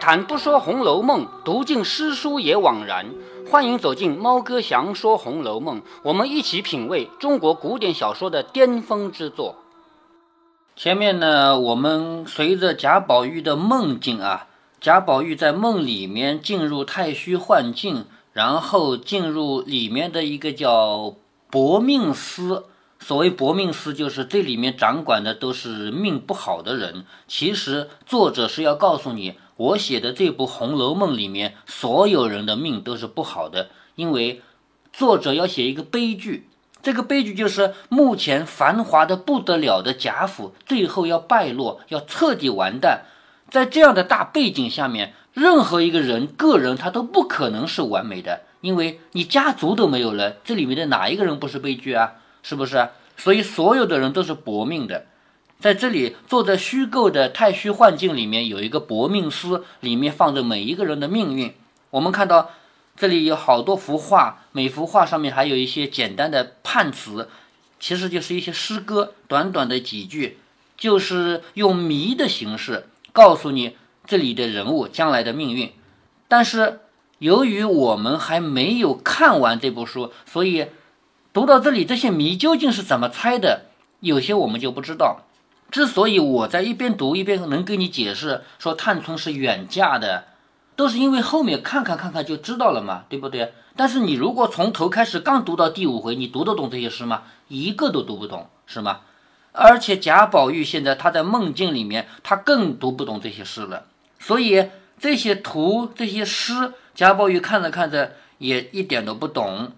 谈不说《红楼梦》，读尽诗书也枉然。欢迎走进猫哥祥说《红楼梦》，我们一起品味中国古典小说的巅峰之作。前面呢，我们随着贾宝玉的梦境啊，贾宝玉在梦里面进入太虚幻境，然后进入里面的一个叫薄命司。所谓薄命司，就是这里面掌管的都是命不好的人。其实作者是要告诉你。我写的这部《红楼梦》里面，所有人的命都是不好的，因为作者要写一个悲剧。这个悲剧就是目前繁华的不得了的贾府，最后要败落，要彻底完蛋。在这样的大背景下面，任何一个人个人他都不可能是完美的，因为你家族都没有了，这里面的哪一个人不是悲剧啊？是不是？所以所有的人都是薄命的。在这里，坐在虚构的太虚幻境里面，有一个薄命司，里面放着每一个人的命运。我们看到这里有好多幅画，每幅画上面还有一些简单的判词，其实就是一些诗歌，短短的几句，就是用谜的形式告诉你这里的人物将来的命运。但是由于我们还没有看完这部书，所以读到这里，这些谜究竟是怎么猜的，有些我们就不知道。之所以我在一边读一边能跟你解释说探春是远嫁的，都是因为后面看看看看就知道了嘛，对不对？但是你如果从头开始刚读到第五回，你读得懂这些诗吗？一个都读不懂，是吗？而且贾宝玉现在他在梦境里面，他更读不懂这些诗了。所以这些图这些诗，贾宝玉看着看着也一点都不懂。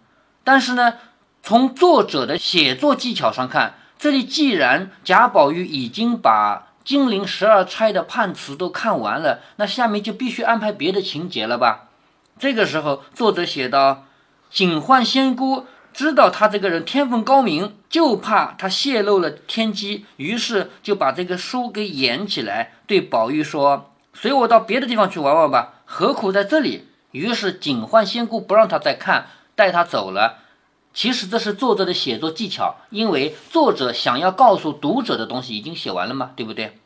但是呢，从作者的写作技巧上看。这里既然贾宝玉已经把金陵十二钗的判词都看完了，那下面就必须安排别的情节了吧？这个时候，作者写道：“警幻仙姑知道他这个人天分高明，就怕他泄露了天机，于是就把这个书给掩起来，对宝玉说：‘随我到别的地方去玩玩吧，何苦在这里？’于是警幻仙姑不让他再看，带他走了。”其实这是作者的写作技巧，因为作者想要告诉读者的东西已经写完了嘛，对不对？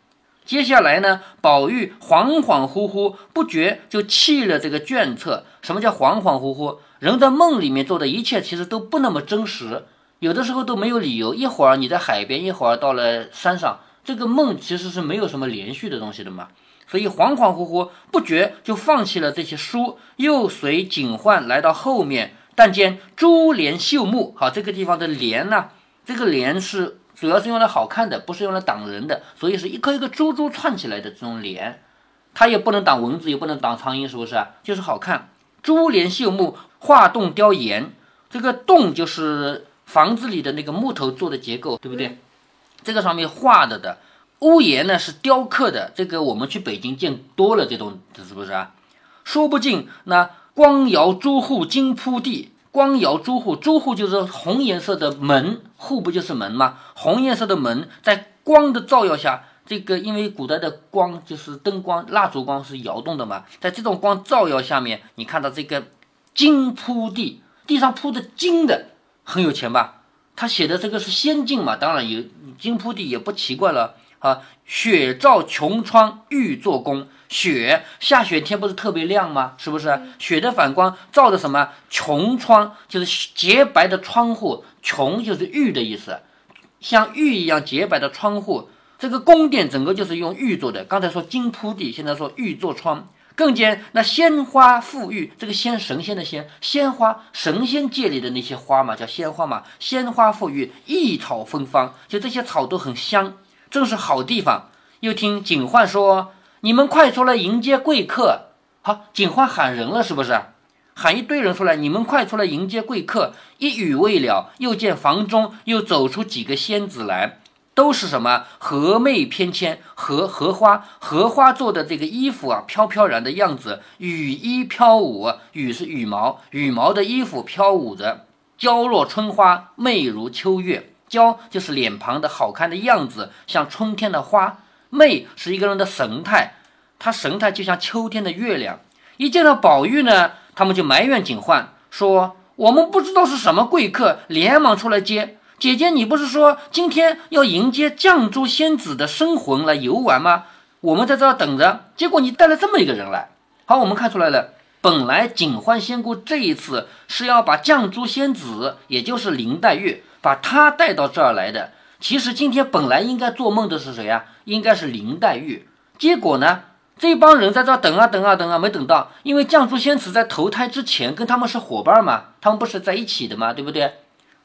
接下来呢，宝玉恍恍惚惚，不觉就弃了这个卷册。什么叫恍恍惚惚？人在梦里面做的一切其实都不那么真实，有的时候都没有理由。一会儿你在海边，一会儿到了山上，这个梦其实是没有什么连续的东西的嘛。所以恍恍惚惚，不觉就放弃了这些书，又随警幻来到后面。但见珠帘绣幕，好，这个地方的帘呢，这个帘是主要是用来好看的，不是用来挡人的，所以是一颗一颗珠珠串起来的这种帘，它也不能挡蚊子，也不能挡苍蝇，是不是？就是好看。珠帘绣幕，画栋雕檐，这个栋就是房子里的那个木头做的结构，对不对？这个上面画的的屋檐呢是雕刻的，这个我们去北京见多了，这种是不是啊？说不尽那。光摇朱户金铺地，光摇朱户，朱户就是红颜色的门，户不就是门吗？红颜色的门在光的照耀下，这个因为古代的光就是灯光、蜡烛光是摇动的嘛，在这种光照耀下面，你看到这个金铺地，地上铺的金的，很有钱吧？他写的这个是仙境嘛，当然有金铺地也不奇怪了。啊，雪照琼窗玉做宫，雪下雪天不是特别亮吗？是不是？雪的反光照着什么？琼窗就是洁白的窗户，琼就是玉的意思，像玉一样洁白的窗户。这个宫殿整个就是用玉做的。刚才说金铺地，现在说玉做窗。更兼那鲜花馥郁，这个仙神仙的仙，鲜花神仙界里的那些花嘛，叫鲜花嘛。鲜花馥郁，异草芬芳，就这些草都很香。正是好地方。又听警幻说：“你们快出来迎接贵客。”好，警幻喊人了，是不是？喊一堆人出来，你们快出来迎接贵客。一语未了，又见房中又走出几个仙子来，都是什么荷妹翩跹，荷荷花，荷花做的这个衣服啊，飘飘然的样子，羽衣飘舞，羽是羽毛，羽毛的衣服飘舞着，娇若春花，媚如秋月。娇就是脸庞的好看的样子，像春天的花；媚是一个人的神态，他神态就像秋天的月亮。一见到宝玉呢，他们就埋怨警幻，说我们不知道是什么贵客，连忙出来接姐姐。你不是说今天要迎接绛珠仙子的生魂来游玩吗？我们在这儿等着，结果你带了这么一个人来。好，我们看出来了，本来警幻仙姑这一次是要把绛珠仙子，也就是林黛玉，把他带到这儿来的。其实今天本来应该做梦的是谁呀？应该是林黛玉。结果呢，这帮人在这等啊等啊等啊，没等到，因为绛珠仙子在投胎之前跟他们是伙伴嘛，他们不是在一起的嘛，对不对？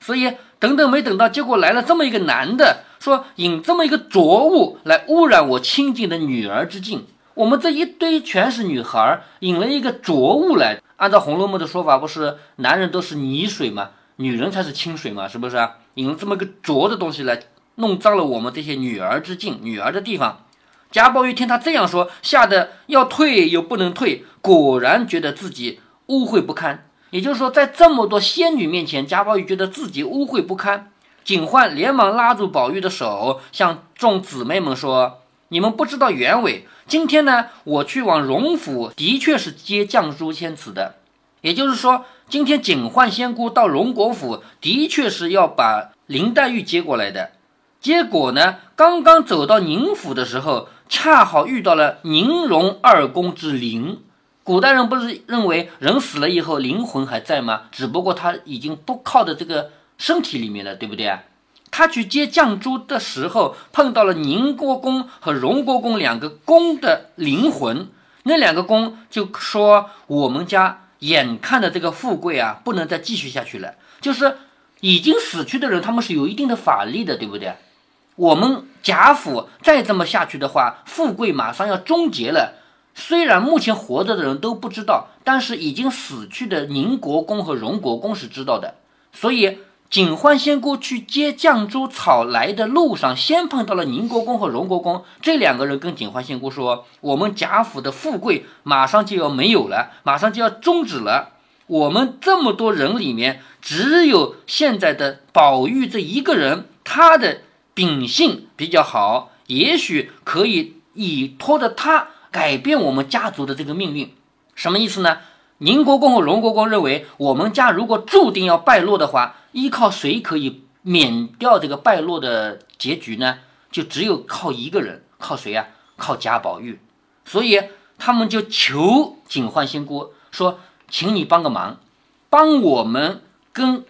所以等等没等到，结果来了这么一个男的，说引这么一个浊物来污染我清净的女儿之境。我们这一堆全是女孩，引了一个浊物来。按照《红楼梦》的说法，不是男人都是泥水吗？女人才是清水嘛，是不是啊？引了这么个浊的东西来，弄脏了我们这些女儿之境、女儿的地方。贾宝玉听他这样说，吓得要退又不能退，果然觉得自己污秽不堪。也就是说，在这么多仙女面前，贾宝玉觉得自己污秽不堪。警幻连忙拉住宝玉的手，向众姊妹们说：“你们不知道原委。今天呢，我去往荣府，的确是接绛珠仙子的。也就是说，今天警幻仙姑到荣国府，的确是要把林黛玉接过来的。结果呢，刚刚走到宁府的时候，恰好遇到了宁荣二公之灵。”古代人不是认为人死了以后灵魂还在吗？只不过他已经不靠在这个身体里面了，对不对啊？他去接绛珠的时候，碰到了宁国公和荣国公两个公的灵魂，那两个公就说：“我们家眼看着这个富贵啊，不能再继续下去了。就是已经死去的人，他们是有一定的法力的，对不对？我们贾府再这么下去的话，富贵马上要终结了。”虽然目前活着的人都不知道，但是已经死去的宁国公和荣国公是知道的。所以警幻仙姑去接绛珠草来的路上，先碰到了宁国公和荣国公。这两个人跟警幻仙姑说：“我们贾府的富贵马上就要没有了，马上就要终止了。我们这么多人里面，只有现在的宝玉这一个人，他的秉性比较好，也许可以依托着他。”改变我们家族的这个命运，什么意思呢？宁国公和荣国公认为，我们家如果注定要败落的话，依靠谁可以免掉这个败落的结局呢？就只有靠一个人，靠谁呀？靠贾宝玉。所以他们就求警幻仙姑说：“请你帮个忙，帮我们跟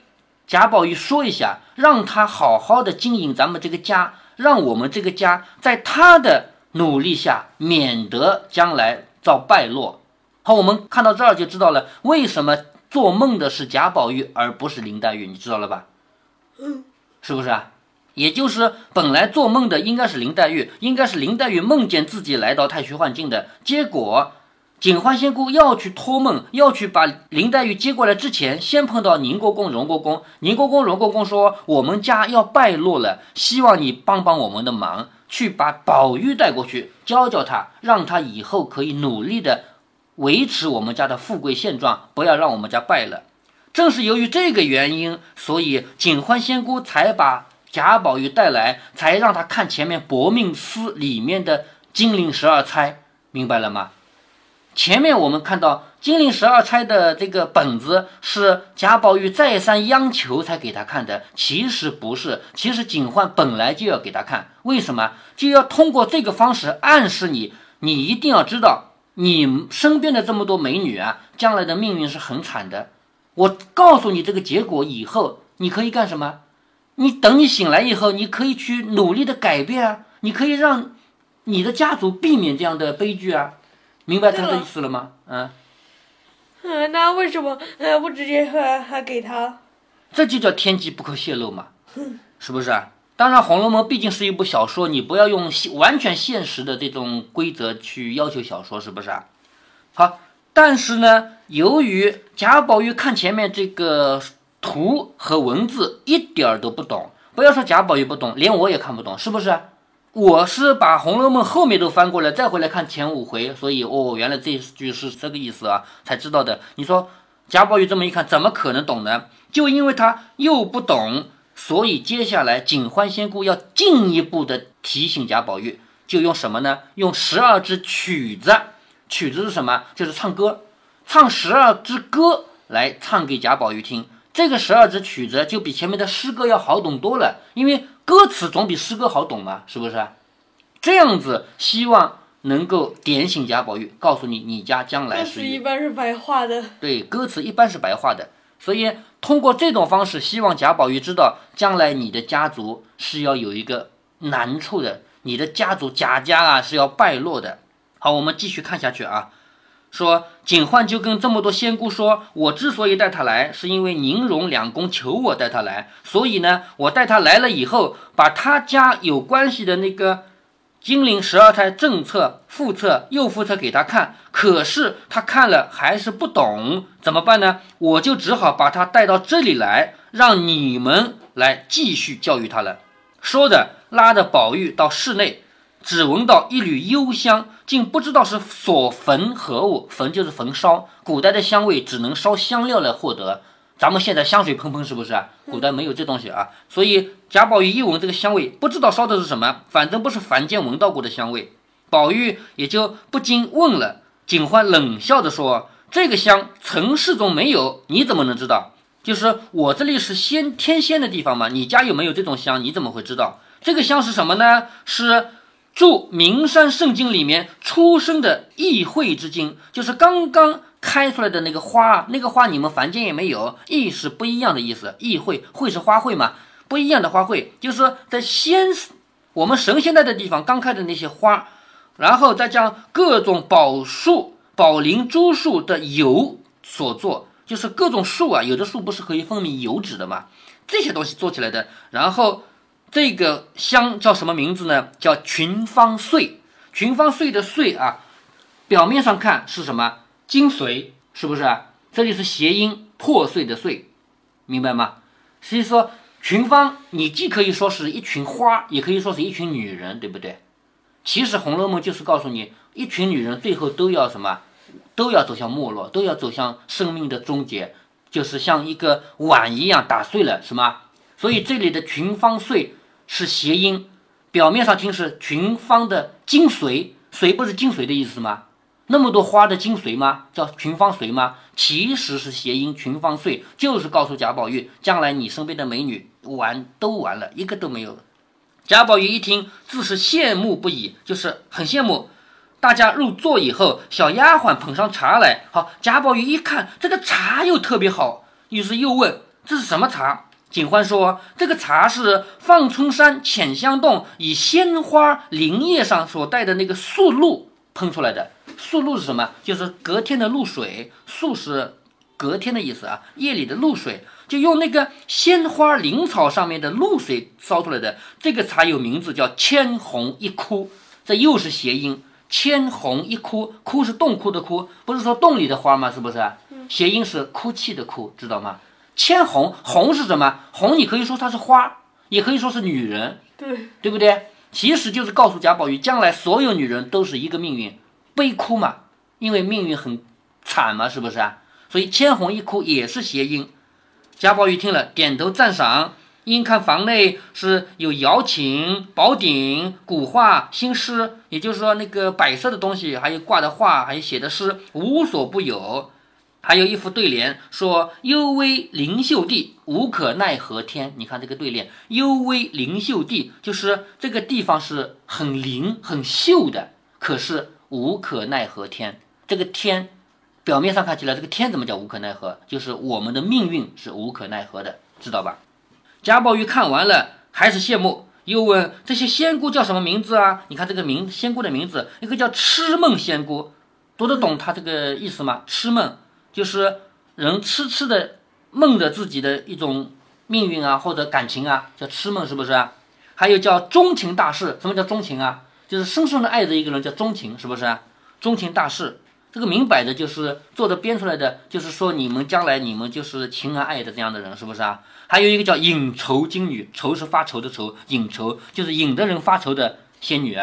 贾宝玉说一下，让他好好的经营咱们这个家，让我们这个家在他的。”努力下，免得将来遭败落。好，我们看到这儿就知道了，为什么做梦的是贾宝玉而不是林黛玉，你知道了吧？嗯，是不是啊？也就是本来做梦的应该是林黛玉，应该是林黛玉梦见自己来到太虚幻境的结果。警幻仙姑要去托梦，要去把林黛玉接过来之前，先碰到宁国公、荣国公。宁国公、荣国公说：“我们家要败落了，希望你帮帮我们的忙。”去把宝玉带过去，教教他，让他以后可以努力的维持我们家的富贵现状，不要让我们家败了。正是由于这个原因，所以警幻仙姑才把贾宝玉带来，才让他看前面薄命司里面的金陵十二钗，明白了吗？前面我们看到。金陵十二钗的这个本子是贾宝玉再三央求才给他看的，其实不是，其实警幻本来就要给他看，为什么？就要通过这个方式暗示你，你一定要知道，你身边的这么多美女啊，将来的命运是很惨的。我告诉你这个结果以后，你可以干什么？你等你醒来以后，你可以去努力的改变啊，你可以让你的家族避免这样的悲剧啊，明白他的意思了吗？嗯。嗯，那为什么呃不直接还还给他？这就叫天机不可泄露嘛，是不是啊？当然，《红楼梦》毕竟是一部小说，你不要用完全现实的这种规则去要求小说，是不是啊？好，但是呢，由于贾宝玉看前面这个图和文字一点儿都不懂，不要说贾宝玉不懂，连我也看不懂，是不是？我是把《红楼梦》后面都翻过来，再回来看前五回，所以哦，原来这句是这个意思啊，才知道的。你说贾宝玉这么一看，怎么可能懂呢？就因为他又不懂，所以接下来警幻仙姑要进一步的提醒贾宝玉，就用什么呢？用十二支曲子，曲子是什么？就是唱歌，唱十二支歌来唱给贾宝玉听。这个十二支曲子就比前面的诗歌要好懂多了，因为歌词总比诗歌好懂嘛，是不是？这样子希望能够点醒贾宝玉，告诉你你家将来歌词一般是白话的，对歌词一般是白话的，所以通过这种方式，希望贾宝玉知道将来你的家族是要有一个难处的，你的家族贾家啊是要败落的。好，我们继续看下去啊。说景焕就跟这么多仙姑说，我之所以带他来，是因为宁荣两公求我带他来，所以呢，我带他来了以后，把他家有关系的那个金陵十二钗正册、副册、右副册给他看，可是他看了还是不懂，怎么办呢？我就只好把他带到这里来，让你们来继续教育他了。说着，拉着宝玉到室内。只闻到一缕幽香，竟不知道是所焚何物。焚就是焚烧，古代的香味只能烧香料来获得。咱们现在香水喷喷是不是啊？古代没有这东西啊。所以贾宝玉一闻这个香味，不知道烧的是什么，反正不是凡间闻到过的香味。宝玉也就不禁问了。景欢冷笑着说：“这个香尘世中没有，你怎么能知道？就是我这里是仙天仙的地方嘛。你家有没有这种香？你怎么会知道？这个香是什么呢？是。”注名山圣经里面出生的异卉之精，就是刚刚开出来的那个花，那个花你们凡间也没有，意是不一样的意思，意会会是花卉嘛，不一样的花卉，就是说在仙我们神仙在的地方刚开的那些花，然后再将各种宝树、宝灵珠树的油所做，就是各种树啊，有的树不是可以分泌油脂的嘛，这些东西做起来的，然后。这个香叫什么名字呢？叫群芳穗。群芳穗的穗啊，表面上看是什么？精髓，是不是啊？这里是谐音破碎的碎，明白吗？所以说群芳，你既可以说是一群花，也可以说是一群女人，对不对？其实《红楼梦》就是告诉你，一群女人最后都要什么？都要走向没落，都要走向生命的终结，就是像一个碗一样打碎了，是吗？所以这里的群芳碎。是谐音，表面上听是群芳的精髓，髓不是精髓的意思吗？那么多花的精髓吗？叫群芳髓吗？其实是谐音，群芳穗就是告诉贾宝玉，将来你身边的美女完都完了，一个都没有。贾宝玉一听，自是羡慕不已，就是很羡慕。大家入座以后，小丫鬟捧上茶来，好，贾宝玉一看这个茶又特别好，于是又问这是什么茶？景欢说：“这个茶是放春山浅香洞以鲜花林叶上所带的那个素露喷出来的。素露是什么？就是隔天的露水。宿是隔天的意思啊。夜里的露水，就用那个鲜花灵草上面的露水烧出来的。这个茶有名字叫千红一哭，这又是谐音。千红一哭，哭是洞窟的窟，不是说洞里的花吗？是不是？谐音是哭泣的哭，知道吗？”千红，红是什么？红，你可以说它是花，也可以说是女人，对对不对？其实就是告诉贾宝玉，将来所有女人都是一个命运，悲哭嘛，因为命运很惨嘛，是不是啊？所以千红一哭也是谐音。贾宝玉听了，点头赞赏。因看房内是有瑶琴、宝鼎、古画、新诗，也就是说那个摆设的东西，还有挂的画，还有写的诗，无所不有。还有一副对联说：“幽微灵秀地，无可奈何天。”你看这个对联，“幽微灵秀地”就是这个地方是很灵、很秀的，可是无可奈何天。这个天，表面上看起来，这个天怎么叫无可奈何？就是我们的命运是无可奈何的，知道吧？贾宝玉看完了，还是羡慕，又问这些仙姑叫什么名字啊？你看这个名仙姑的名字，一个叫痴梦仙姑，读得懂他这个意思吗？痴梦。就是人痴痴的梦着自己的一种命运啊，或者感情啊，叫痴梦，是不是啊？还有叫钟情大事，什么叫钟情啊？就是深深的爱着一个人叫钟情，是不是？钟情大事，这个明摆着就是做的编出来的，就是说你们将来你们就是情而爱的这样的人，是不是啊？还有一个叫引愁金女，愁是发愁的愁，引愁就是引得人发愁的仙女。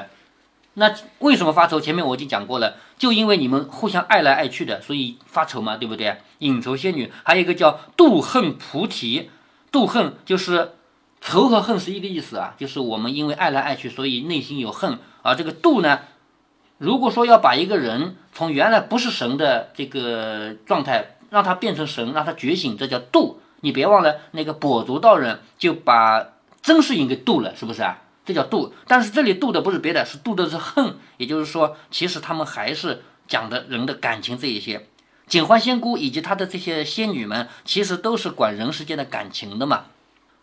那为什么发愁？前面我已经讲过了，就因为你们互相爱来爱去的，所以发愁嘛，对不对？引愁仙女，还有一个叫妒恨菩提，妒恨就是仇和恨是一个意思啊，就是我们因为爱来爱去，所以内心有恨。而这个妒呢，如果说要把一个人从原来不是神的这个状态，让他变成神，让他觉醒，这叫妒。你别忘了那个跛足道人就把甄士隐给妒了，是不是啊？这叫妒。但是这里妒的不是别的，是妒的是恨。也就是说，其实他们还是讲的人的感情这一些。警幻仙姑以及她的这些仙女们，其实都是管人世间的感情的嘛。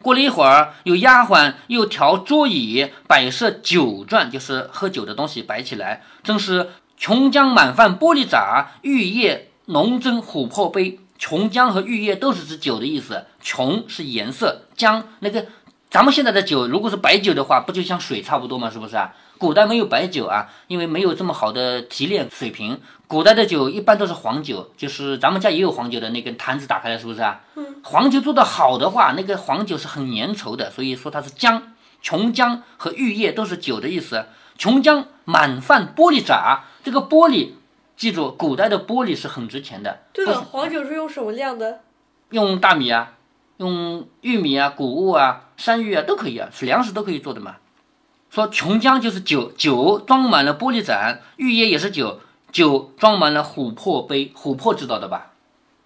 过了一会儿，有丫鬟又调桌椅，摆设酒馔，就是喝酒的东西摆起来，正是琼浆满饭玻璃盏，玉液浓蒸琥珀杯。琼浆和玉液都是指酒的意思，琼是颜色，浆那个咱们现在的酒，如果是白酒的话，不就像水差不多吗？是不是啊？古代没有白酒啊，因为没有这么好的提炼水平。古代的酒一般都是黄酒，就是咱们家也有黄酒的那个坛子打开了，是不是啊？嗯。黄酒做的好的话，那个黄酒是很粘稠的，所以说它是浆。琼浆和玉液都是酒的意思。琼浆满饭玻璃盏，这个玻璃，记住，古代的玻璃是很值钱的。对了，黄酒是用什么酿的？用大米啊，用玉米啊，谷物啊，山芋啊都可以啊，是粮食都可以做的嘛。说琼浆就是酒，酒装满了玻璃盏，玉液也是酒，酒装满了琥珀杯，琥珀知道的吧？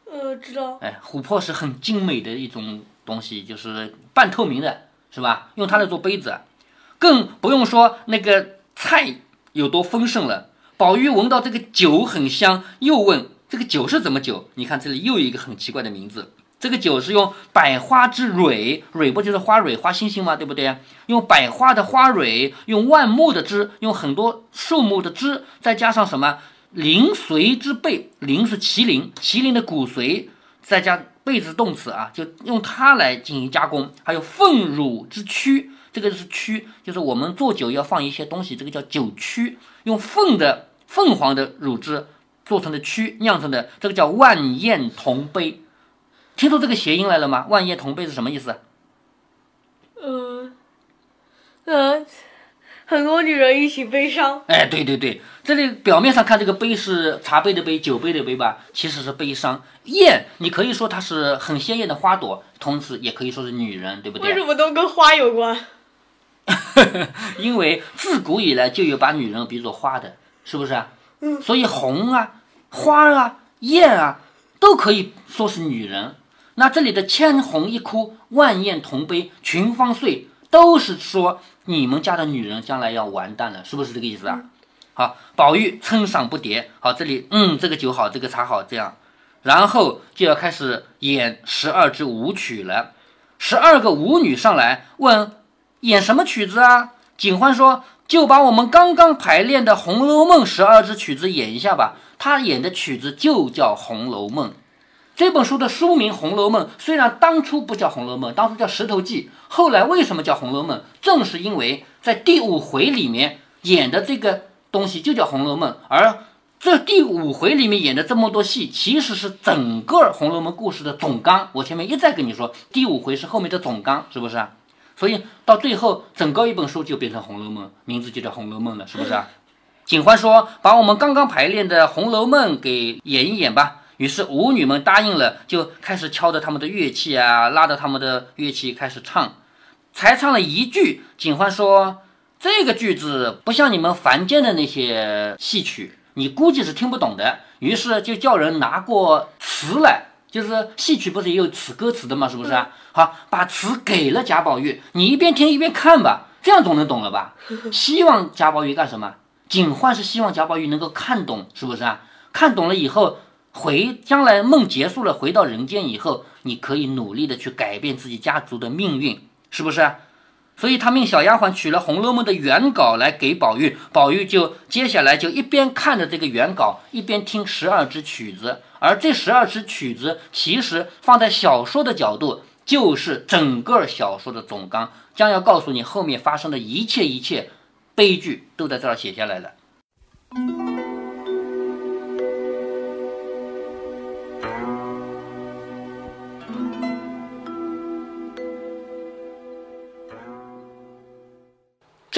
呃，知道。哎，琥珀是很精美的一种东西，就是半透明的，是吧？用它来做杯子，更不用说那个菜有多丰盛了。宝玉闻到这个酒很香，又问这个酒是怎么酒？你看这里又有一个很奇怪的名字。这个酒是用百花之蕊，蕊不就是花蕊、花星星吗？对不对？用百花的花蕊，用万木的枝，用很多树木的枝，再加上什么灵髓之贝，灵是麒麟，麒麟的骨髓，再加贝字动词啊，就用它来进行加工。还有凤乳之曲，这个就是曲，就是我们做酒要放一些东西，这个叫酒曲，用凤的凤凰的乳汁做成的曲酿成的，这个叫万宴同杯。听出这个谐音来了吗？万叶同悲是什么意思？嗯，嗯，很多女人一起悲伤。哎，对对对，这里表面上看这个杯是茶杯的杯、酒杯的杯吧，其实是悲伤。艳，你可以说它是很鲜艳的花朵，同时也可以说是女人，对不对？为什么都跟花有关？因为自古以来就有把女人比作花的，是不是啊？嗯。所以红啊、花啊、艳啊，都可以说是女人。那这里的千红一哭，万艳同悲，群芳碎，都是说你们家的女人将来要完蛋了，是不是这个意思啊？好，宝玉称赏不迭。好，这里嗯，这个酒好，这个茶好，这样，然后就要开始演十二支舞曲了。十二个舞女上来问演什么曲子啊？警欢说就把我们刚刚排练的《红楼梦》十二支曲子演一下吧。他演的曲子就叫《红楼梦》。这本书的书名《红楼梦》虽然当初不叫《红楼梦》，当初叫《石头记》，后来为什么叫《红楼梦》？正是因为在第五回里面演的这个东西就叫《红楼梦》，而这第五回里面演的这么多戏，其实是整个《红楼梦》故事的总纲。我前面一再跟你说，第五回是后面的总纲，是不是啊？所以到最后，整个一本书就变成《红楼梦》，名字就叫《红楼梦》了，是不是啊？警官说：“把我们刚刚排练的《红楼梦》给演一演吧。”于是舞女们答应了，就开始敲着他们的乐器啊，拉着他们的乐器开始唱。才唱了一句，警幻说：“这个句子不像你们凡间的那些戏曲，你估计是听不懂的。”于是就叫人拿过词来，就是戏曲不是也有词歌词的吗？是不是啊？好，把词给了贾宝玉，你一边听一边看吧，这样总能懂了吧？希望贾宝玉干什么？警幻是希望贾宝玉能够看懂，是不是啊？看懂了以后。回将来梦结束了，回到人间以后，你可以努力的去改变自己家族的命运，是不是？所以他命小丫鬟取了《红楼梦》的原稿来给宝玉，宝玉就接下来就一边看着这个原稿，一边听十二支曲子。而这十二支曲子，其实放在小说的角度，就是整个小说的总纲，将要告诉你后面发生的一切一切悲剧，都在这儿写下来了。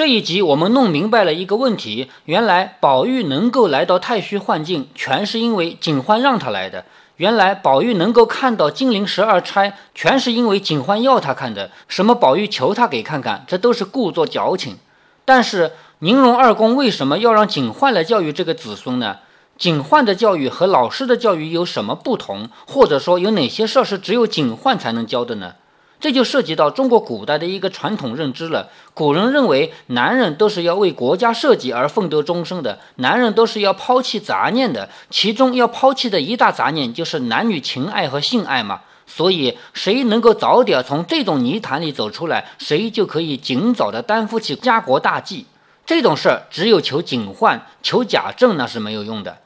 这一集我们弄明白了一个问题：原来宝玉能够来到太虚幻境，全是因为警幻让他来的；原来宝玉能够看到金陵十二钗，全是因为警幻要他看的。什么宝玉求他给看看，这都是故作矫情。但是宁荣二公为什么要让警幻来教育这个子孙呢？警幻的教育和老师的教育有什么不同？或者说有哪些事儿是只有警幻才能教的呢？这就涉及到中国古代的一个传统认知了。古人认为，男人都是要为国家社稷而奋斗终生的，男人都是要抛弃杂念的。其中要抛弃的一大杂念就是男女情爱和性爱嘛。所以，谁能够早点从这种泥潭里走出来，谁就可以尽早的担负起家国大计。这种事儿，只有求警幻、求假证那是没有用的。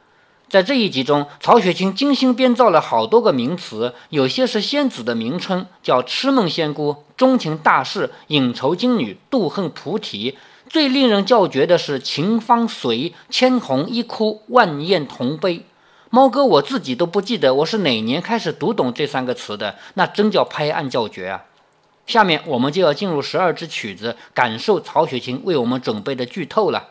在这一集中，曹雪芹精心编造了好多个名词，有些是仙子的名称，叫痴梦仙姑、钟情大士、隐愁金女、妒恨菩提。最令人叫绝的是秦芳随、千红一哭、万艳同悲。猫哥我自己都不记得我是哪年开始读懂这三个词的，那真叫拍案叫绝啊！下面我们就要进入十二支曲子，感受曹雪芹为我们准备的剧透了。